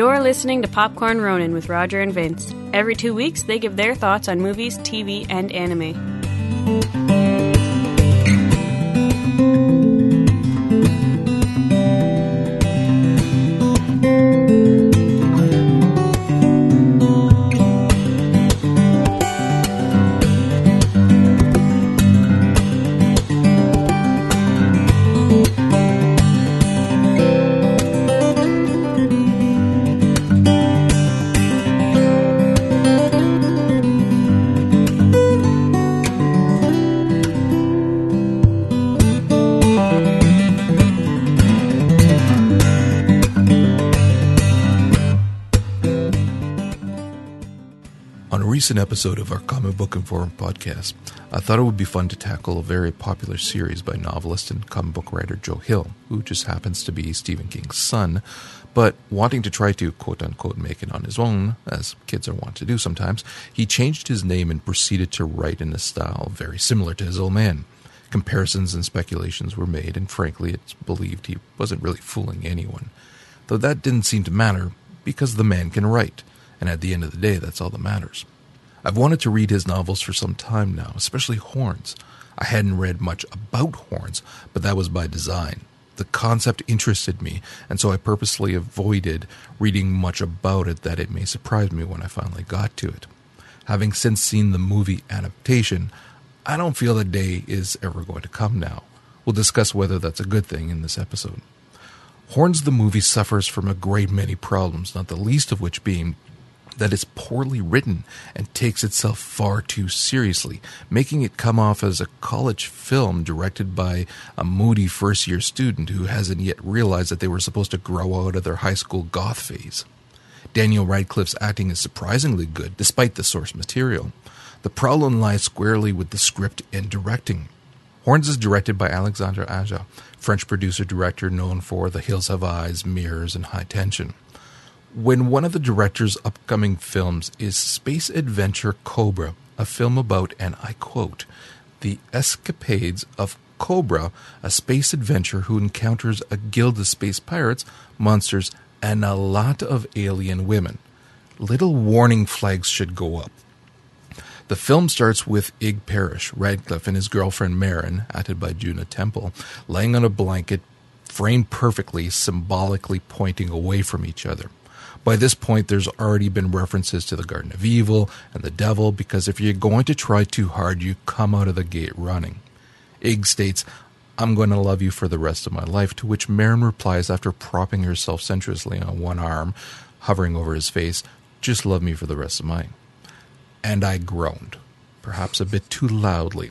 You're listening to Popcorn Ronin with Roger and Vince. Every two weeks, they give their thoughts on movies, TV, and anime. Recent episode of our Comic Book Informed podcast, I thought it would be fun to tackle a very popular series by novelist and comic book writer Joe Hill, who just happens to be Stephen King's son, but wanting to try to quote unquote make it on his own, as kids are wont to do sometimes, he changed his name and proceeded to write in a style very similar to his old man. Comparisons and speculations were made, and frankly, it's believed he wasn't really fooling anyone. Though that didn't seem to matter, because the man can write and at the end of the day, that's all that matters. I've wanted to read his novels for some time now, especially Horns. I hadn't read much about Horns, but that was by design. The concept interested me, and so I purposely avoided reading much about it that it may surprise me when I finally got to it. Having since seen the movie adaptation, I don't feel the day is ever going to come now. We'll discuss whether that's a good thing in this episode. Horns the movie suffers from a great many problems, not the least of which being that it's poorly written and takes itself far too seriously, making it come off as a college film directed by a moody first year student who hasn't yet realized that they were supposed to grow out of their high school goth phase. Daniel Radcliffe's acting is surprisingly good despite the source material. The problem lies squarely with the script and directing. Horns is directed by Alexandre Aja, French producer director known for The Hills Have Eyes, Mirrors, and High Tension when one of the director's upcoming films is Space Adventure Cobra, a film about, and I quote, the escapades of Cobra, a space adventure who encounters a guild of space pirates, monsters, and a lot of alien women. Little warning flags should go up. The film starts with Ig Perrish, Radcliffe, and his girlfriend Merrin, acted by Juno Temple, laying on a blanket, framed perfectly, symbolically pointing away from each other. By this point, there's already been references to the Garden of Evil and the Devil because if you're going to try too hard, you come out of the gate running. Ig states, I'm going to love you for the rest of my life, to which Merrin replies after propping herself sensuously on one arm, hovering over his face, just love me for the rest of mine. And I groaned, perhaps a bit too loudly.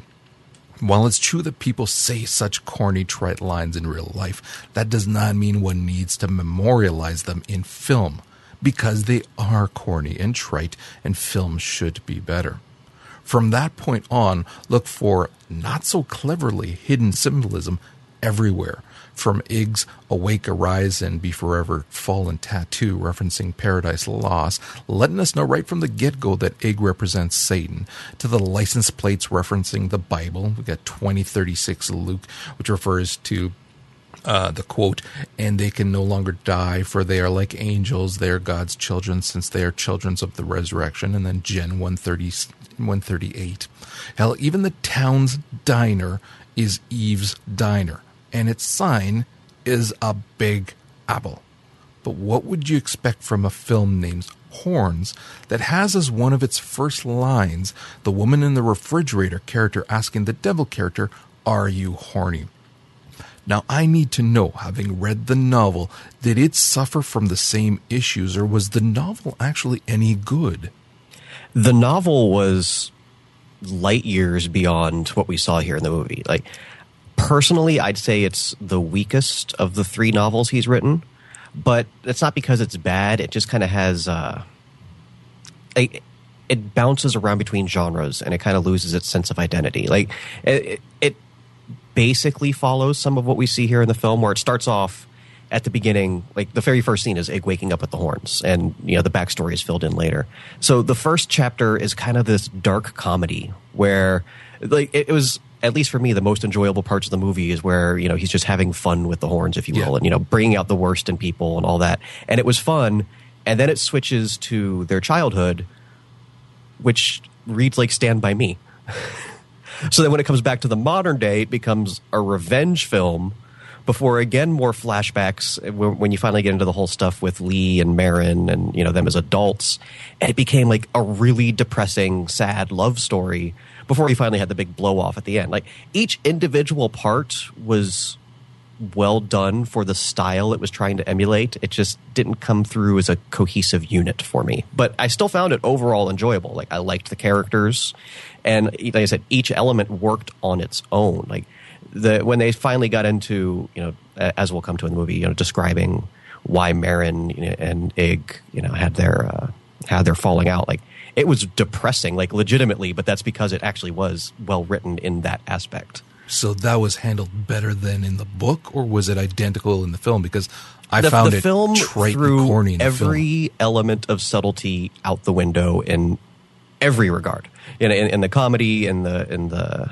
While it's true that people say such corny, trite lines in real life, that does not mean one needs to memorialize them in film because they are corny and trite, and films should be better. From that point on, look for not so cleverly hidden symbolism everywhere. From Ig's Awake, Arise, and Be Forever Fallen tattoo referencing Paradise Lost, letting us know right from the get go that Ig represents Satan, to the license plates referencing the Bible. We got 2036 Luke, which refers to uh, the quote, and they can no longer die, for they are like angels. They are God's children, since they are children of the resurrection. And then Gen 130, 138. Hell, even the town's diner is Eve's Diner, and its sign is a big apple. But what would you expect from a film named Horns that has as one of its first lines the woman in the refrigerator character asking the devil character, Are you horny? Now, I need to know, having read the novel, did it suffer from the same issues or was the novel actually any good? The novel was light years beyond what we saw here in the movie. Like, personally, I'd say it's the weakest of the three novels he's written, but it's not because it's bad. It just kind of has, uh, it, it bounces around between genres and it kind of loses its sense of identity. Like, it, it basically follows some of what we see here in the film, where it starts off at the beginning, like the very first scene is Ig waking up with the horns, and you know the backstory is filled in later. So the first chapter is kind of this dark comedy where, like, it, was at least for me the most enjoyable parts of the movie is where you know he's just having fun with the horns, if you will, yeah. and you know bringing out the worst in people and all that, and it was fun. and then it switches to their childhood, which reads like Stand by Me. so then when it comes back to the modern day, it becomes a revenge film. Before again, more flashbacks eh, when you finally get into the whole stuff with Lee and Merrin and you know them as adults, and it became like a really depressing, sad love story. Before he finally had the big blow off at the end, like each individual part was well done for the style it was trying to emulate. It just didn't come through as a cohesive unit for me. But I still found it overall enjoyable. Like I liked the characters, and like I said, each element worked on its own. Like the when they finally got into you know as we'll come to in the movie, you know, describing why Merrin and Ig you know had their uh, had their falling out. Like it was depressing, like legitimately, but that's because it actually was well written in that aspect. So that was handled better than in the book, or was it identical in the film? Because I the, found the it film trite threw corny. In the every film. element of subtlety out the window in every regard. In, in, in the comedy, in the in the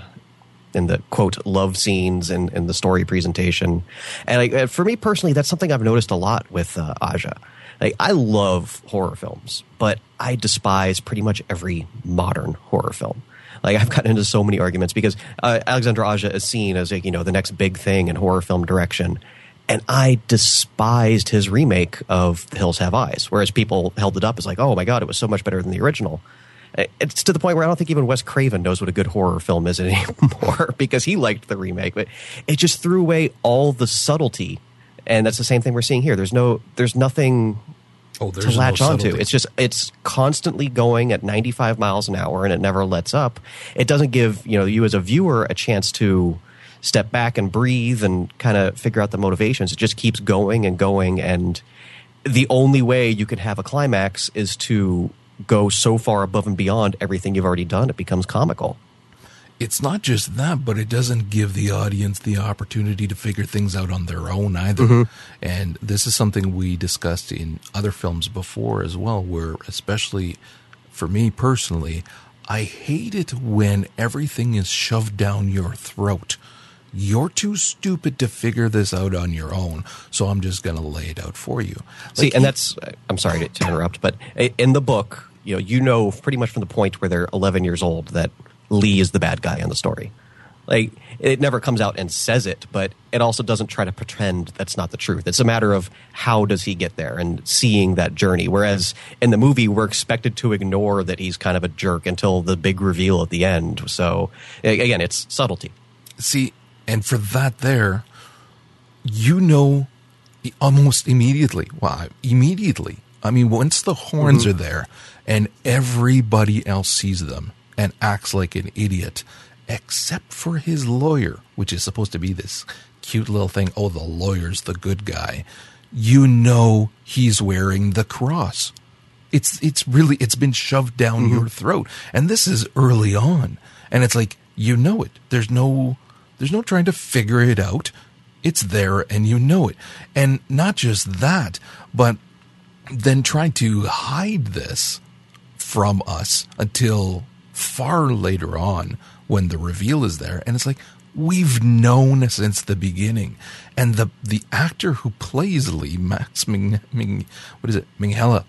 in the quote love scenes and the story presentation, and like, for me personally, that's something I've noticed a lot with uh, Aja. Like I love horror films, but I despise pretty much every modern horror film. Like I've gotten into so many arguments because uh, Alexandre Aja is seen as like, you know the next big thing in horror film direction, and I despised his remake of The Hills Have Eyes, whereas people held it up as like, oh my god, it was so much better than the original. It's to the point where I don't think even Wes Craven knows what a good horror film is anymore because he liked the remake, but it just threw away all the subtlety, and that's the same thing we're seeing here. There's no, there's nothing oh, to latch no onto. It's just it's constantly going at 95 miles an hour and it never lets up. It doesn't give you know you as a viewer a chance to step back and breathe and kind of figure out the motivations. It just keeps going and going, and the only way you can have a climax is to go so far above and beyond everything you've already done. It becomes comical it's not just that, but it doesn't give the audience the opportunity to figure things out on their own either. Mm-hmm. And this is something we discussed in other films before as well, where, especially for me personally, I hate it when everything is shoved down your throat. You're too stupid to figure this out on your own, so I'm just going to lay it out for you. Like, See, and that's, I'm sorry to, to interrupt, but in the book, you know, you know pretty much from the point where they're 11 years old that Lee is the bad guy in the story. Like it never comes out and says it, but it also doesn't try to pretend that's not the truth. It's a matter of how does he get there and seeing that journey. Whereas in the movie, we're expected to ignore that he's kind of a jerk until the big reveal at the end. So again, it's subtlety. See, and for that there, you know, almost immediately. Well, immediately. I mean, once the horns mm-hmm. are there and everybody else sees them, and acts like an idiot, except for his lawyer, which is supposed to be this cute little thing. Oh, the lawyer's the good guy. You know he's wearing the cross. It's it's really it's been shoved down mm-hmm. your throat. And this is early on. And it's like you know it. There's no there's no trying to figure it out. It's there and you know it. And not just that, but then trying to hide this from us until far later on when the reveal is there. And it's like, we've known since the beginning. And the the actor who plays Lee, Max Ming, Ming what is it, Minghella?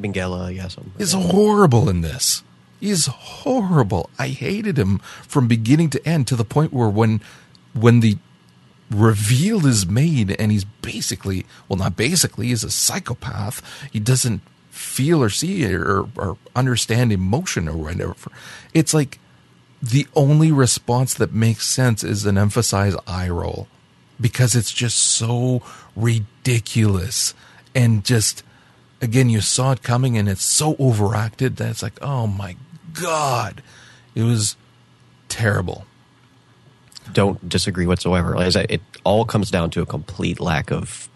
Minghella, yes. Is horrible in this. He's horrible. I hated him from beginning to end to the point where when when the reveal is made and he's basically well not basically he's a psychopath he doesn't feel or see or, or understand emotion or whatever. It's like the only response that makes sense is an emphasized eye roll because it's just so ridiculous and just again you saw it coming and it's so overacted that it's like oh my god it was terrible don't disagree whatsoever it all comes down to a complete lack of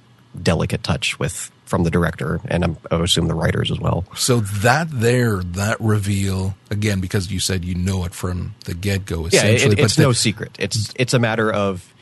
delicate touch with from the director and I'm, i assume the writers as well. So that there, that reveal again, because you said you know it from the get go. Essentially, yeah, it, it's the, no secret. It's it's a matter of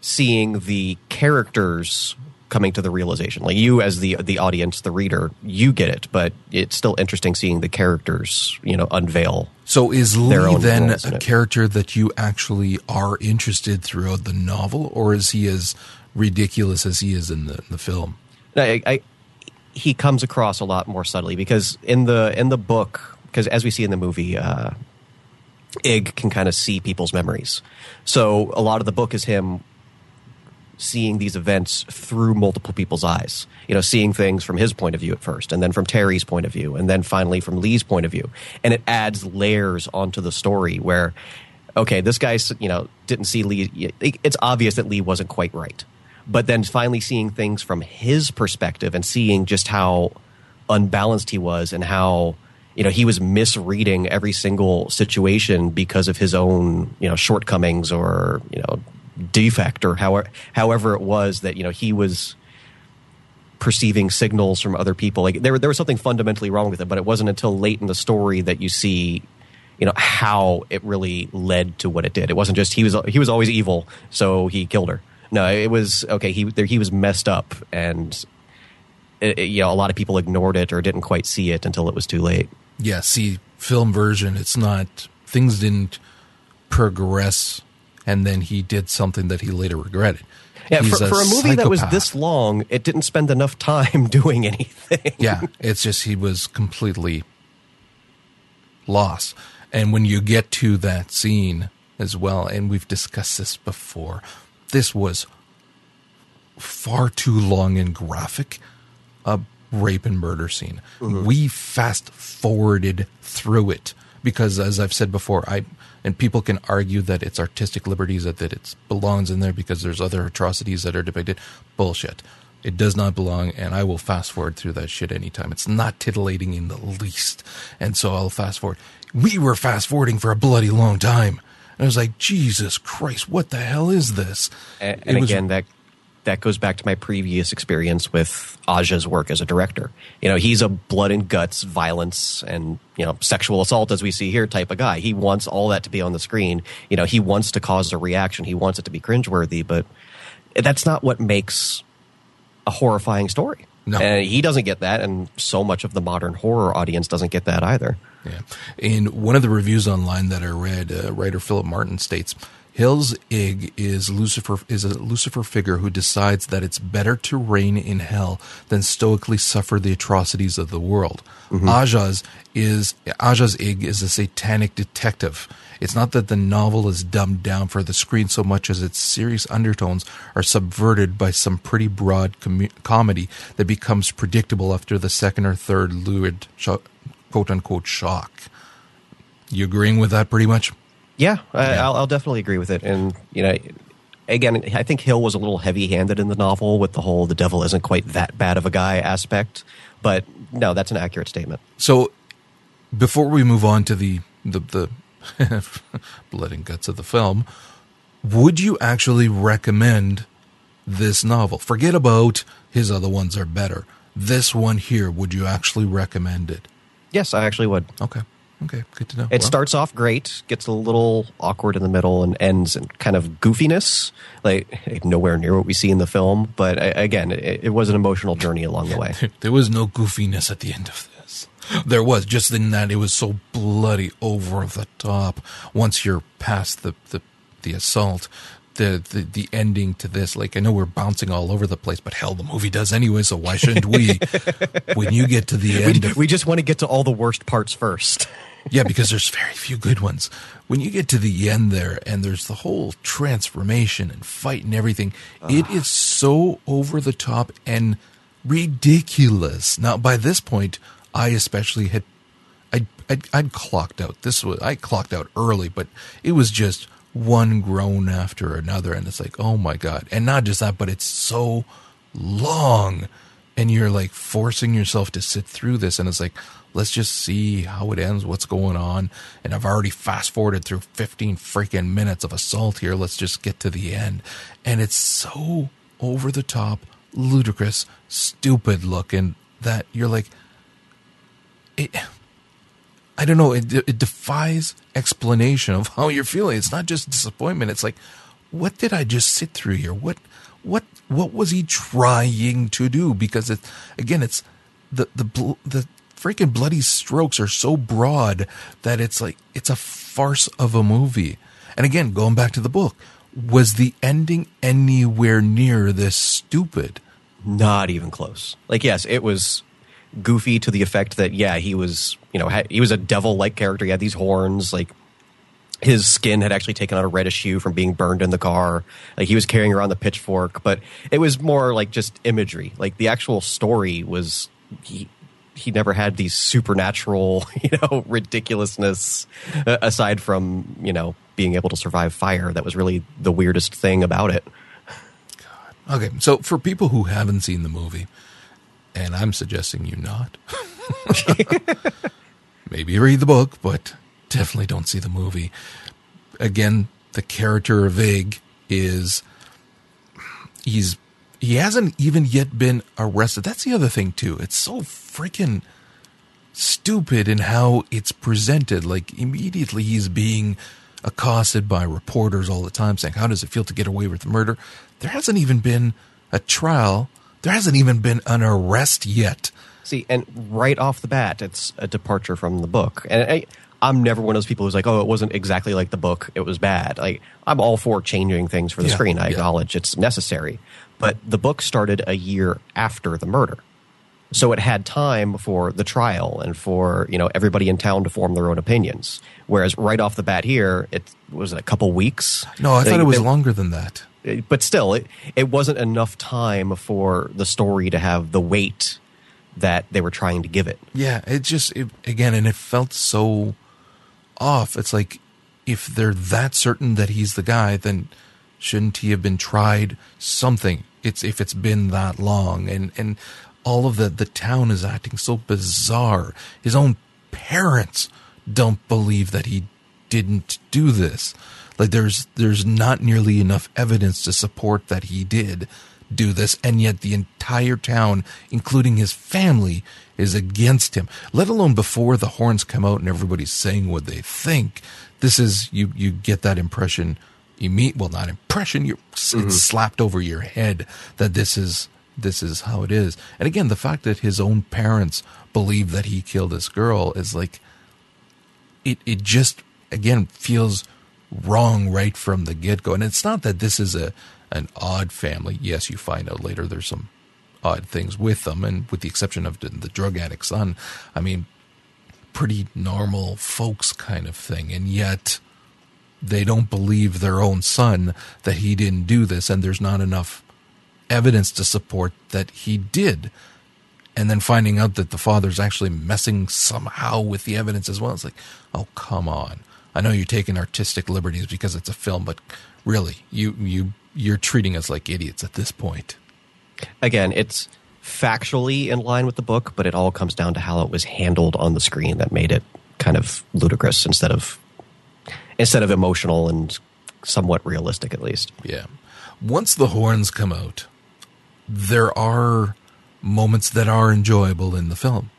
seeing the characters coming to the realization. Like you, as the the audience, the reader, you get it, but it's still interesting seeing the characters, you know, unveil. So is Lee then a character that you actually are interested throughout the novel, or is he as ridiculous as he is in the, the film? I, I, he comes across a lot more subtly because in the in the book, because as we see in the movie, uh, Ig can kind of see people's memories. So a lot of the book is him seeing these events through multiple people's eyes. You know, seeing things from his point of view at first, and then from Terry's point of view, and then finally from Lee's point of view. And it adds layers onto the story where, okay, this guy, you know, didn't see Lee. It's obvious that Lee wasn't quite right. But then finally seeing things from his perspective and seeing just how unbalanced he was and how you know he was misreading every single situation because of his own you know shortcomings or you know defect or however however it was that you know he was perceiving signals from other people. Like there there was something fundamentally wrong with it but it wasn't until late in the story that you see you know how it really led to what it did. It wasn't just he was he was always evil so he killed her no it was okay he there, he was messed up and it, it, you know a lot of people ignored it or didn't quite see it until it was too late yeah, see, film version, it's not, things didn't progress and then he did something that he later regretted. Yeah, for, a, for a movie psychopath. that was this long, it didn't spend enough time doing anything. yeah, it's just he was completely lost. And when you get to that scene as well, and we've discussed this before, this was far too long and graphic a rape and murder scene. Mm-hmm. We fast forwarded through it because, as I've said before, I and people can argue that it's artistic liberties that, that it belongs in there because there's other atrocities that are depicted. Bullshit. It does not belong, and I will fast forward through that shit anytime. It's not titillating in the least, and so I'll fast forward. We were fast forwarding for a bloody long time. I was like, Jesus Christ, what the hell is this? And, and again, that that goes back to my previous experience with Aja's work as a director. You know, he's a blood and guts, violence, and you know, sexual assault as we see here type of guy. He wants all that to be on the screen. You know, he wants to cause a reaction. He wants it to be cringeworthy, but that's not what makes a horrifying story. No. And he doesn't get that, and so much of the modern horror audience doesn't get that either. Yeah. In one of the reviews online that I read, uh, writer Philip Martin states Hill's Ig is Lucifer is a Lucifer figure who decides that it's better to reign in hell than stoically suffer the atrocities of the world. Mm-hmm. Aja's is Aja's Ig is a satanic detective. It's not that the novel is dumbed down for the screen so much as its serious undertones are subverted by some pretty broad com- comedy that becomes predictable after the second or third lurid quote unquote shock. You agreeing with that pretty much? Yeah, I, will I'll definitely agree with it. And you know, again, I think Hill was a little heavy-handed in the novel with the whole "the devil isn't quite that bad of a guy" aspect. But no, that's an accurate statement. So, before we move on to the the, the blood and guts of the film, would you actually recommend this novel? Forget about his other ones are better. This one here, would you actually recommend it? Yes, I actually would. Okay. Okay, good to know. It starts off great, gets a little awkward in the middle, and ends in kind of goofiness, like nowhere near what we see in the film. But again, it, it was an emotional journey along the way. there was no goofiness at the end of this. There was just in that it was so bloody over the top. Once you're past the the, the assault, the, the the ending to this. Like I know we're bouncing all over the place, but hell, the movie does anyway. So why shouldn't we? when you get to the end, we, of, we just want to get to all the worst parts first yeah, because there's very few good ones. When you get to the end there and there's the whole transformation and fight and everything, it is so over the top and ridiculous. Now, by this point, I especially had, I, I'd, I'd clocked out. This was, I clocked out early, but it was just one groan after another. And it's like, oh my God. And not just that, but it's so long. And you're like forcing yourself to sit through this. And it's like, let's just see how it ends, what's going on. And I've already fast forwarded through 15 freaking minutes of assault here. Let's just get to the end. And it's so over the top, ludicrous, stupid looking that you're like, it, I don't know, it, it defies explanation of how you're feeling. It's not just disappointment. It's like, what did I just sit through here? What, what, what was he trying to do? Because it, again, it's the, the, the, freaking bloody strokes are so broad that it's like it's a farce of a movie. And again, going back to the book, was the ending anywhere near this stupid? Not even close. Like, yes, it was goofy to the effect that yeah, he was you know he was a devil like character. He had these horns, like his skin had actually taken on a reddish hue from being burned in the car. Like he was carrying around the pitchfork, but it was more like just imagery. Like the actual story was he he never had these supernatural, you know, ridiculousness uh, aside from, you know, being able to survive fire. That was really the weirdest thing about it. Okay, so for people who haven't seen the movie, and I'm suggesting you not, maybe read the book, but definitely don't see the movie. Again, the character of Ig is he's he hasn't even yet been arrested. That's the other thing too. It's so freaking stupid in how it's presented. Like immediately he's being accosted by reporters all the time saying, How does it feel to get away with murder? There hasn't even been a trial. There hasn't even been an arrest yet. See, and right off the bat, it's a departure from the book. And I, I'm never one of those people who's like, oh, it wasn't exactly like the book. It was bad. Like, I'm all for changing things for the Yeah, screen. I yeah. acknowledge it's necessary. But the book started a year after the murder. So it had time for the trial and for, you know, everybody in town to form their own opinions. Whereas right off the bat here, it was a couple weeks. No, I thought They- it was longer than that. Uh, but still, it, it wasn't enough time for the story to have the weight that they were trying to give it. Yeah, it just it, again, and it felt so off. It's like if they're that certain that he's the guy, then shouldn't he have been tried something? It's if it's been that long, and and all of the the town is acting so bizarre. His own parents don't believe that he didn't do this. Like there's there's not nearly enough evidence to support that he did do this, and yet the entire town, including his family, is against him. Let alone before the horns come out and everybody's saying what they think. This is you you get that impression imme- well not impression, you it's mm-hmm. slapped over your head that this is this is how it is. And again, the fact that his own parents believe that he killed this girl is like it it just again feels wrong right from the get go. And it's not that this is a an odd family. Yes, you find out later there's some odd things with them, and with the exception of the, the drug addict son, I mean, pretty normal folks kind of thing. And yet they don't believe their own son that he didn't do this, and there's not enough evidence to support that he did. And then finding out that the father's actually messing somehow with the evidence as well. It's like, oh come on. I know you're taking artistic liberties because it's a film, but really, you you you're treating us like idiots at this point. Again, it's factually in line with the book, but it all comes down to how it was handled on the screen that made it kind of ludicrous instead of instead of emotional and somewhat realistic at least. Yeah. Once the horns come out, there are moments that are enjoyable in the film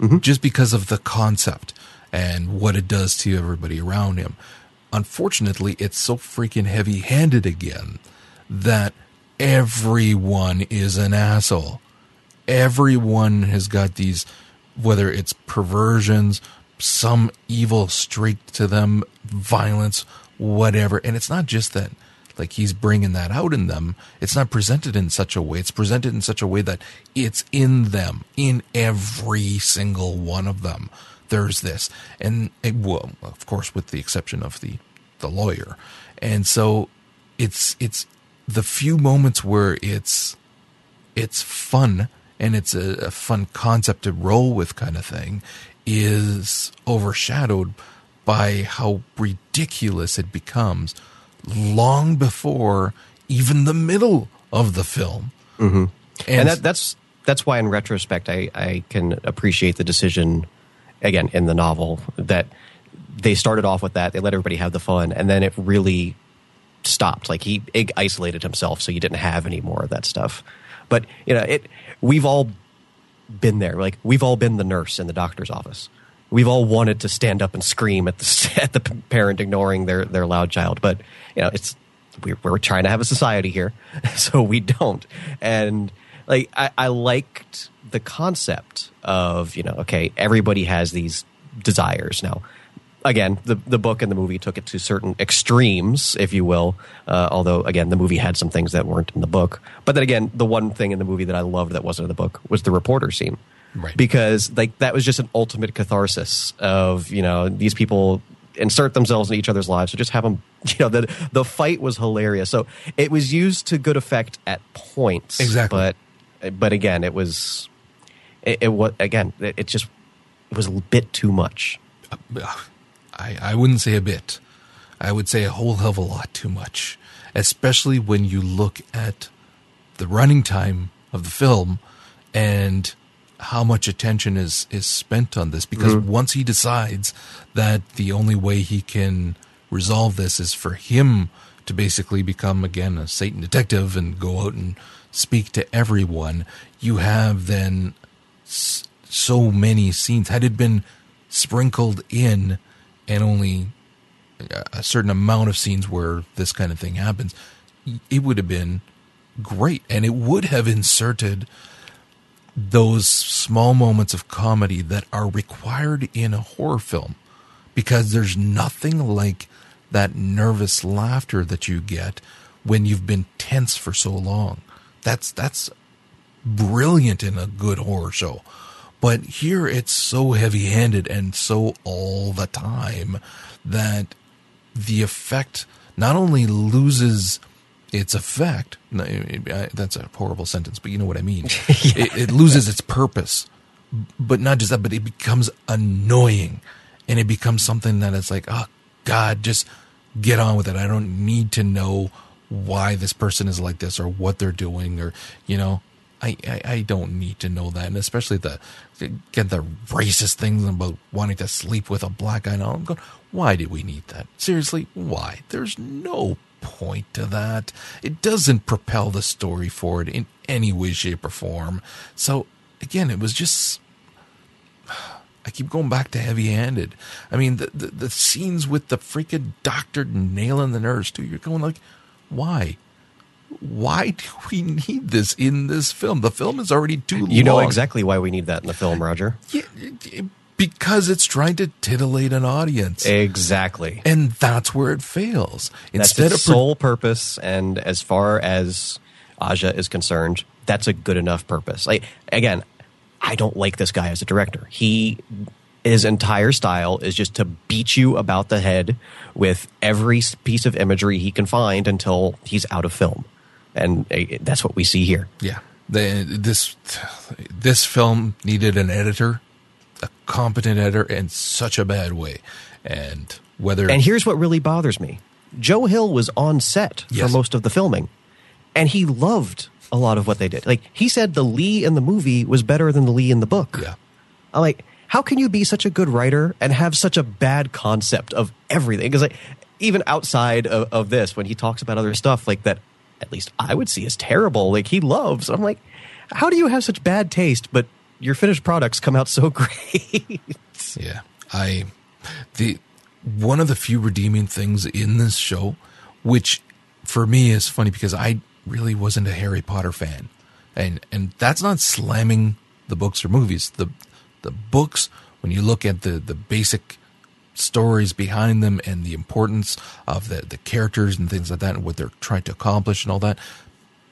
mm-hmm. just because of the concept and what it does to everybody around him. Unfortunately, it's so freaking heavy handed again that everyone is an asshole. Everyone has got these, whether it's perversions, some evil streak to them, violence, whatever. And it's not just that, like, he's bringing that out in them. It's not presented in such a way. It's presented in such a way that it's in them, in every single one of them. There's this. And, it, well, of course, with the exception of the, the lawyer. And so it's, it's the few moments where it's, it's fun and it's a, a fun concept to roll with kind of thing is overshadowed by how ridiculous it becomes long before even the middle of the film. Mm-hmm. and that, that's that's why in retrospect I, I can appreciate the decision again in the novel that they started off with that they let everybody have the fun and then it really stopped like he isolated himself so you didn't have any more of that stuff but you know it we've all been there. Like we've all been the nurse in the doctor's office. We've all wanted to stand up and scream at the at the parent ignoring their their loud child. But you know it's we're, we're trying to have a society here so we don't. And like I, I liked the concept of you know okay everybody has these desires. Now again the the book and the movie took it to certain extremes if you will uh, although again the movie had some things that weren't in the book but then again the one thing in the movie that i loved that wasn't in the book was the reporter scene Right. Because like that was just an ultimate catharsis of you know these people insert themselves in each other's lives. So just have them. You know the the fight was hilarious. So it was used to good effect at points. Exactly. But but again, it was it, it was again it, it just it was a bit too much. I, I wouldn't say a bit. I would say a whole hell of a lot too much, especially when you look at the running time of the film and how much attention is is spent on this. Because mm-hmm. once he decides that the only way he can resolve this is for him to basically become again a Satan detective and go out and speak to everyone, you have then s- so many scenes. Had it been sprinkled in and only a certain amount of scenes where this kind of thing happens, it would have been great. And it would have inserted those small moments of comedy that are required in a horror film because there's nothing like that nervous laughter that you get when you've been tense for so long. That's that's brilliant in a good horror show. But here it's so heavy handed and so all the time that the effect not only loses its effect, that's a horrible sentence, but you know what I mean. it, it loses its purpose. But not just that, but it becomes annoying and it becomes something that it's like, oh, God, just get on with it. I don't need to know why this person is like this or what they're doing or, you know, I, I, I don't need to know that. And especially the, get the racist things about wanting to sleep with a black guy. Now I'm going, why did we need that? Seriously, why? There's no point to that. It doesn't propel the story forward in any way, shape, or form. So again, it was just I keep going back to heavy handed. I mean, the, the, the scenes with the freaking doctor nailing the nurse, too. You're going like, why? Why do we need this in this film? The film is already too long. You know exactly why we need that in the film, Roger. Yeah, because it's trying to titillate an audience. Exactly. and that's where it fails. That's Instead its of pro- sole purpose, and as far as Aja is concerned, that's a good enough purpose. Like again, I don't like this guy as a director. He his entire style is just to beat you about the head with every piece of imagery he can find until he's out of film, and eh, that's what we see here. Yeah, the, this this film needed an editor, a competent editor, in such a bad way. And whether And here's what really bothers me: Joe Hill was on set Yes. for most of the filming, and he loved a lot of what they did. Like he said, the Lee in the movie was better than the Lee in the book. yeah, I'm like, how can you be such a good writer and have such a bad concept of everything? Because like, even outside of, of this, when he talks about other stuff like that, at least I would see as terrible. Like he loves. I'm like, how do you have such bad taste, but your finished products come out so great? yeah, I the one of the few redeeming things in this show, which for me is funny because I really wasn't a Harry Potter fan, and and that's not slamming the books or movies. The the books, when you look at the the basic stories behind them and the importance of the the characters and things like that and what they're trying to accomplish and all that.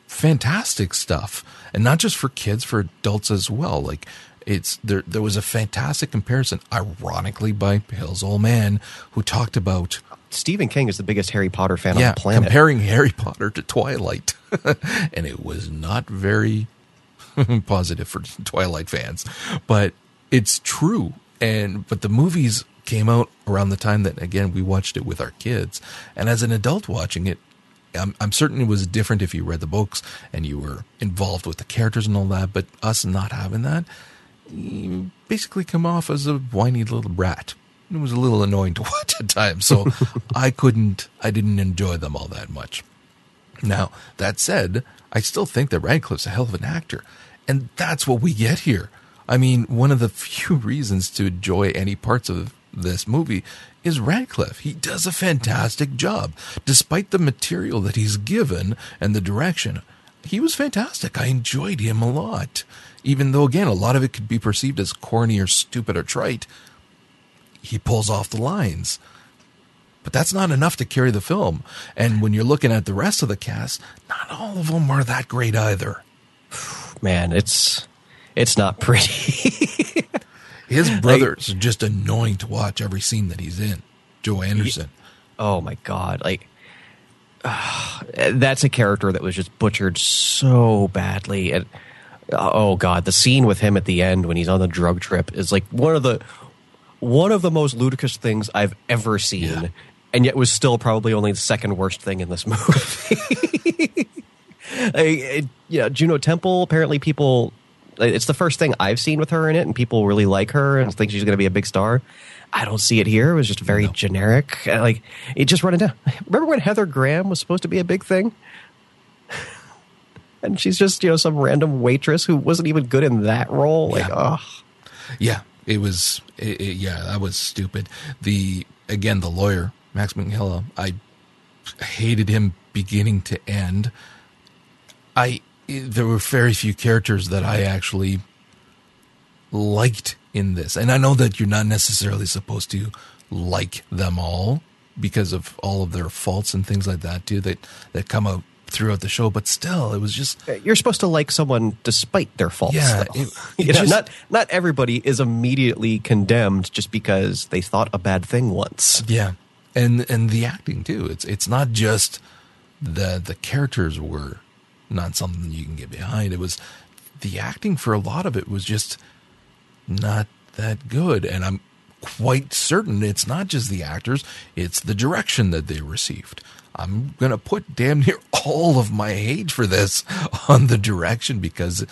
Fantastic stuff. And not just for kids for adults as well. Like it's there there was a fantastic comparison ironically by Hill's old man who talked about Stephen King is the biggest Harry Potter fan yeah on the planet. comparing Harry Potter to Twilight. And it was not very positive for Twilight fans. But it's true. And but the movies came out around the time that again we watched it with our kids and as an adult watching it I'm, I'm certain it was different if you read the books and you were involved with the characters and all that but us not having that you basically come off as a whiny little brat it was a little annoying to watch at times so i couldn't i didn't enjoy them all that much now, that said, I still think that Radcliffe's a hell of an actor. And that's what we get here. I mean, one of the few reasons to enjoy any parts of this movie is Radcliffe. He does a fantastic job. Despite the material that he's given and the direction, he was fantastic. I enjoyed him a lot. Even though, again, a lot of it could be perceived as corny or stupid or trite, he pulls off the lines but that's not enough to carry the film. And when you're looking at the rest of the cast, not all of them are that great either. man, it's it's not pretty. His brothers are just annoying to watch every scene that he's in. Joe Anderson. oh my god, like uh, that's a character that was just butchered so badly and oh god, the scene with him at the end when he's on the drug trip is like one of the one of the most ludicrous things I've ever seen. Yeah. And yet was still probably only the second worst thing in this movie. I, it, you know, Juno Temple. Apparently, people. It's the first thing I've seen with her in it, and people really like her and think she's going to be a big star. I don't see it here. It was just very generic. Uh, Like it just running down. Remember when Heather Graham was supposed to be a big thing, and she's just you know some random waitress who wasn't even good in that role. Like, Yeah. oh, Yeah, it was. It, it- yeah, that was stupid. The again, the lawyer Max Minghella. I hated him beginning to end. I there were very few characters that I actually liked in this, and I know that you're not necessarily supposed to like them all because of all of their faults and things like that too that that come out throughout the show. But still, it was just you're supposed to like someone despite their faults. Yeah, it- it You know, just- not not everybody is immediately condemned just because they thought a bad thing once. Yeah, and and the acting too. It's it's not just the the characters were not something you can get behind. It was the acting for a lot of it was just not that good, and I'm quite certain it's not just the actors; it's the direction that they received. I'm gonna put damn near all of my hate for this on the direction because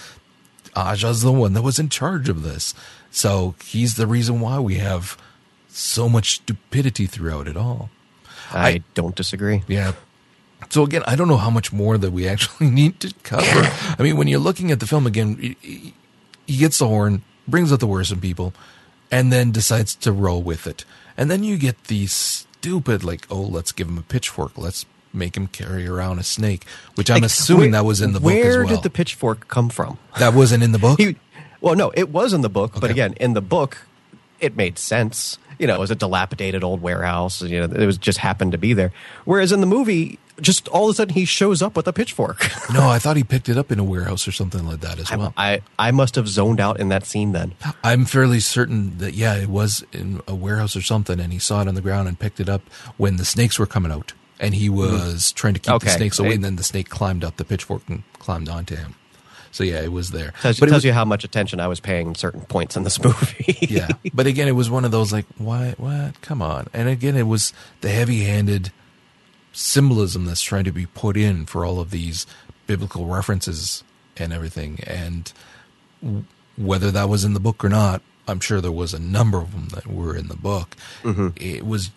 Aja's the one that was in charge of this. So he's the reason why we have so much stupidity throughout it all. I, I- don't disagree. Yeah. So again, I don't know how much more that we actually need to cover. I mean, when you're looking at the film again, he- gets the horn, brings out the worst in people, and then decides to roll with it. And then you get the stupid, like, oh, let's give him a pitchfork. Let's make him carry around a snake, which I'm Like, assuming where- that was in the book Where as well. did the pitchfork come from? that wasn't in the book? He, well, no, it was in the book, but again, in the book, it made sense. You know, it was a dilapidated old warehouse. You know, it was just happened to be there. Whereas in the movie, just all of a sudden he shows up with a pitchfork. no, I thought he picked it up in a warehouse or something like that as well. I I must have zoned out in that scene then. I'm fairly certain that yeah, it was in a warehouse or something, and he saw it on the ground and picked it up when the snakes were coming out, and he was trying to keep the Mm-hmm. Snakes away, and then the snake climbed up the pitchfork and climbed onto him. So yeah, it was there. Tells, but it tells was, you how much attention I was paying in certain points in this movie. yeah, but again, it was one of those like what, what? Come on! And again, it was the heavy-handed symbolism that's trying to be put in for all of these biblical references and everything, and whether that was in the book or not, I'm sure there was a number of them that were in the book. Mm-hmm. It was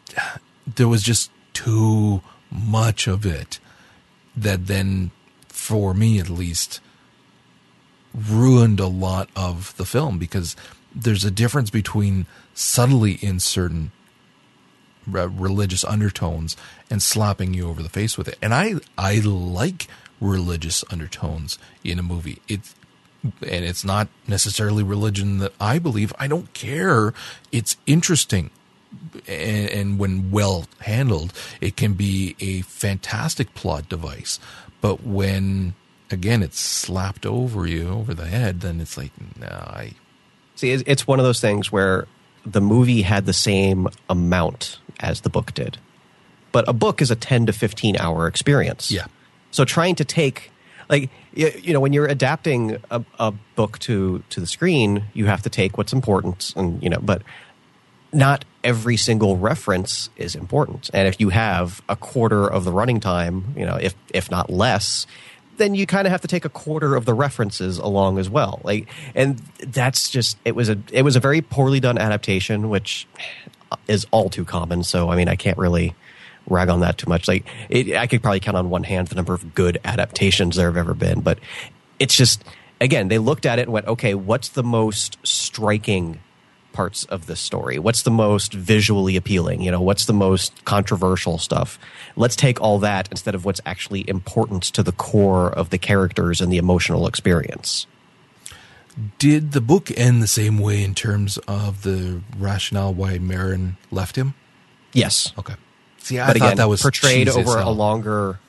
there was just too much of it that then, for me at least, ruined a lot of the film because there's a difference between subtly inserting re- religious undertones and slapping you over the face with it. And I I like religious undertones in a movie. It's and it's not necessarily religion that I believe. I don't care. It's interesting. And, and when well handled, it can be a fantastic plot device. But when again it's slapped over you over the head, then it's like, no, I See, it's one of those things where the movie had the same amount as the book did, but a book is a ten to fifteen hour experience. Yeah. So trying to take like you, you know when you're adapting a, a book to to the screen, you have to take what's important, and you know, but not every single reference is important. And if you have a quarter of the running time, you know, if if not less, then you kind of have to take a quarter of the references along as well. Like, and that's just it was a it was a very poorly done adaptation, which is all too common. So I mean, I can't really rag on that too much. Like, it, I could probably count on one hand the number of good adaptations there have ever been, but it's just again they looked at it and went, okay, what's the most striking parts of the story? What's the most visually appealing? You know, what's the most controversial stuff? Let's take all that instead of what's actually important to the core of the characters and the emotional experience. Did the book end the same way in terms of the rationale why Merrin left him? Yes. Okay. See, I but thought again, that was portrayed over a longer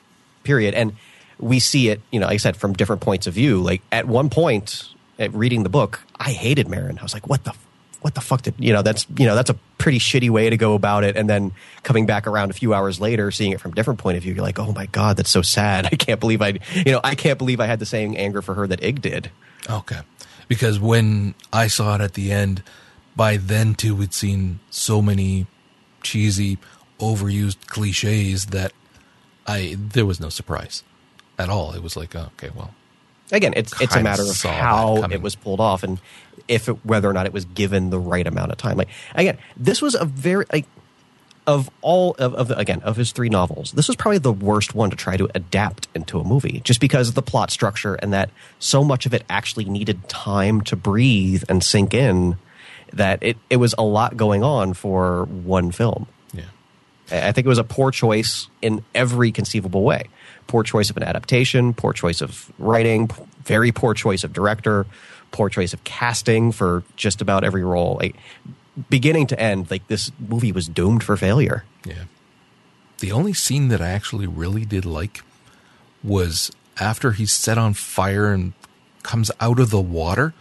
period. And we see it, you know, like I said, from different points of view. Like at one point, at reading the book, I hated Merrin. I was like, what the what the fuck did you know? That's you know that's a pretty shitty way to go about it. And then coming back around a few hours later, seeing it from a different point of view, you're like, oh my god, that's so sad. I can't believe I you know I can't believe I had the same anger for her that Ig did. Okay, because when I saw it at the end, by then too we'd seen so many cheesy, overused cliches that I there was no surprise at all. It was like, oh, okay, well, again, it's it's a matter of how it was pulled off and if it, whether or not it was given the right amount of time. Like again, this was a very like of all of, of the, again of his three novels, this was probably the worst one to try to adapt into a movie, just because of the plot structure and that so much of it actually needed time to breathe and sink in. That it, it was a lot going on for one film. I think it was a poor choice in every conceivable way. Poor choice of an adaptation, poor choice of writing, very poor choice of director, poor choice of casting for just about every role. Like beginning to end, like this movie was doomed for failure. yeah. The only scene that I actually really did like was after he's set on fire and comes out of the water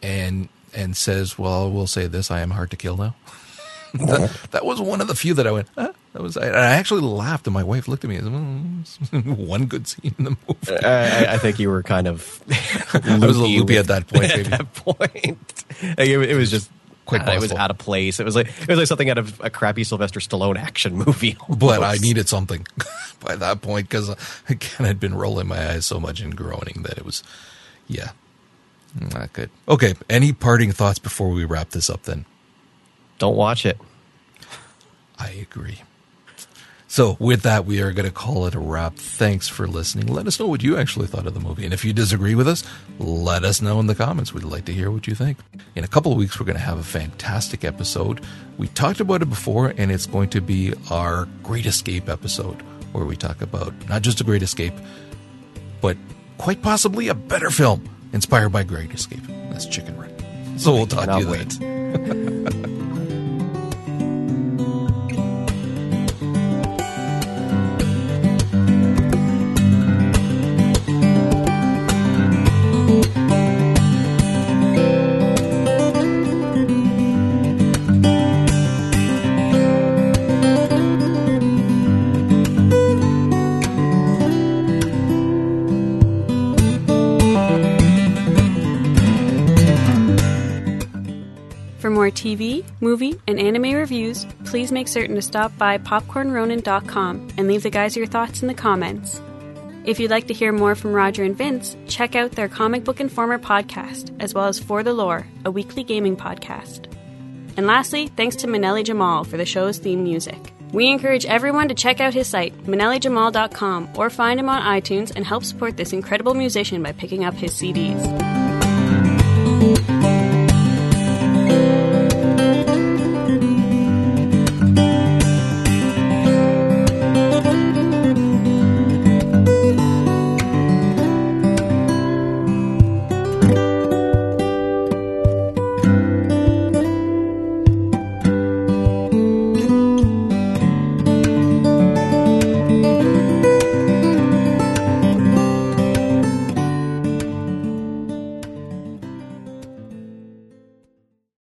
and and says, "Well, we'll say this: I am hard to kill now." that, that was one of the few that I went. Ah, that was. I, I actually laughed, and my wife looked at me and said, "Mm, "One good scene in the movie." I, I- I think you were kind of I was a little loopy with- at that point. at Maybe. that point, Like, it, it was just Quite uh, it was out of place. It was like it was like something out of a crappy Sylvester Stallone action movie. But I needed something by that point because again I'd been rolling my eyes so much and groaning that it was, yeah, not good. Okay, any parting thoughts before we wrap this up? Then don't watch it. I agree. So with that, we are going to call it a wrap. Thanks for listening. Let us know what you actually thought of the movie, and if you disagree with us, let us know in the comments. We'd like to hear what you think. In a couple of weeks, we're going to have a fantastic episode. We talked about it before, and it's going to be our Great Escape episode, where we talk about not just a Great Escape, but quite possibly a better film inspired by Great Escape. That's Chicken Run. So we'll talk to you then. more TV, movie, and anime reviews, please make certain to stop by popcornronin.com and leave the guys your thoughts in the comments. If you'd like to hear more from Roger and Vince, check out their Comic Book Informer podcast, as well as For the Lore, a weekly gaming podcast. And lastly, thanks to Manelli Jamal for the show's theme music. We encourage everyone to check out his site, manellijamal.com, or find him on iTunes and help support this incredible musician by picking up his CDs.